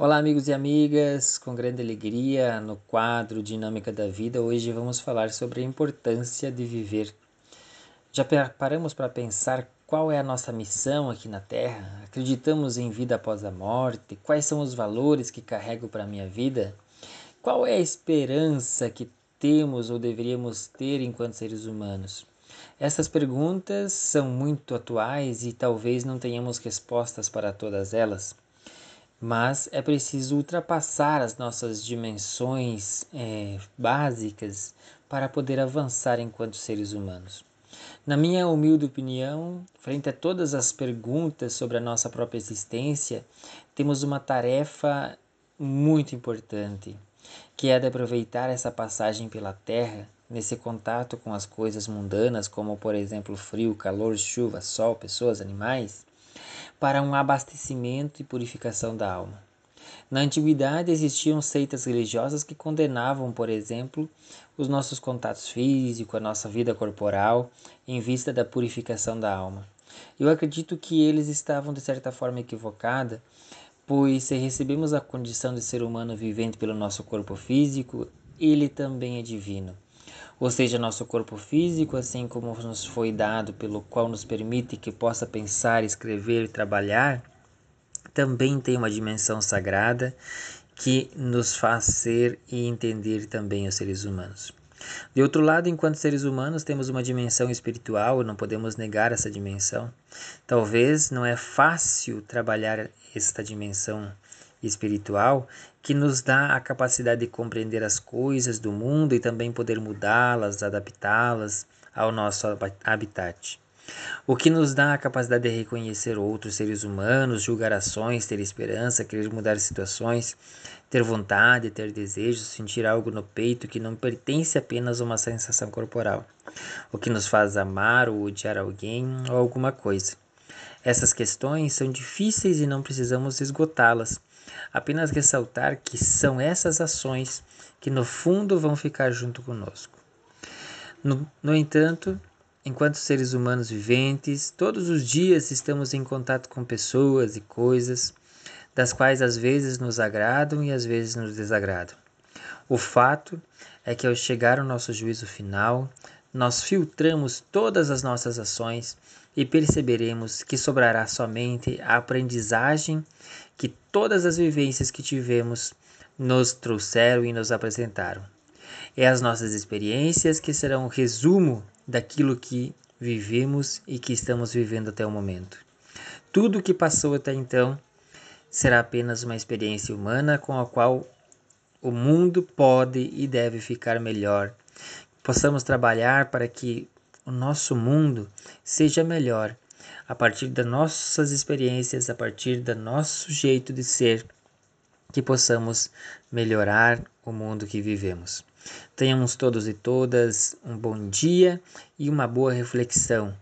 Olá, amigos e amigas, com grande alegria no quadro Dinâmica da Vida, hoje vamos falar sobre a importância de viver. Já paramos para pensar qual é a nossa missão aqui na Terra? Acreditamos em vida após a morte? Quais são os valores que carrego para a minha vida? Qual é a esperança que temos ou deveríamos ter enquanto seres humanos? Essas perguntas são muito atuais e talvez não tenhamos respostas para todas elas mas é preciso ultrapassar as nossas dimensões é, básicas para poder avançar enquanto seres humanos. Na minha humilde opinião, frente a todas as perguntas sobre a nossa própria existência, temos uma tarefa muito importante, que é de aproveitar essa passagem pela Terra, nesse contato com as coisas mundanas, como por exemplo frio, calor, chuva, sol, pessoas, animais, para um abastecimento e purificação da alma. Na antiguidade existiam seitas religiosas que condenavam, por exemplo, os nossos contatos físicos, a nossa vida corporal, em vista da purificação da alma. Eu acredito que eles estavam de certa forma equivocados, pois se recebemos a condição de ser humano vivente pelo nosso corpo físico, ele também é divino ou seja, nosso corpo físico, assim como nos foi dado, pelo qual nos permite que possa pensar, escrever e trabalhar, também tem uma dimensão sagrada que nos faz ser e entender também os seres humanos. De outro lado, enquanto seres humanos, temos uma dimensão espiritual, não podemos negar essa dimensão. Talvez não é fácil trabalhar esta dimensão espiritual que nos dá a capacidade de compreender as coisas do mundo e também poder mudá-las, adaptá-las ao nosso habitat. O que nos dá a capacidade de reconhecer outros seres humanos, julgar ações, ter esperança, querer mudar situações, ter vontade, ter desejos, sentir algo no peito que não pertence apenas a uma sensação corporal. O que nos faz amar ou odiar alguém ou alguma coisa. Essas questões são difíceis e não precisamos esgotá-las apenas ressaltar que são essas ações que no fundo vão ficar junto conosco. No, no entanto, enquanto seres humanos viventes, todos os dias estamos em contato com pessoas e coisas, das quais às vezes nos agradam e às vezes nos desagradam. O fato é que ao chegar ao nosso juízo final, nós filtramos todas as nossas ações e perceberemos que sobrará somente a aprendizagem que todas as vivências que tivemos nos trouxeram e nos apresentaram. É as nossas experiências que serão o resumo daquilo que vivemos e que estamos vivendo até o momento. Tudo o que passou até então será apenas uma experiência humana com a qual o mundo pode e deve ficar melhor. Possamos trabalhar para que o nosso mundo seja melhor a partir das nossas experiências, a partir do nosso jeito de ser, que possamos melhorar o mundo que vivemos. Tenhamos todos e todas um bom dia e uma boa reflexão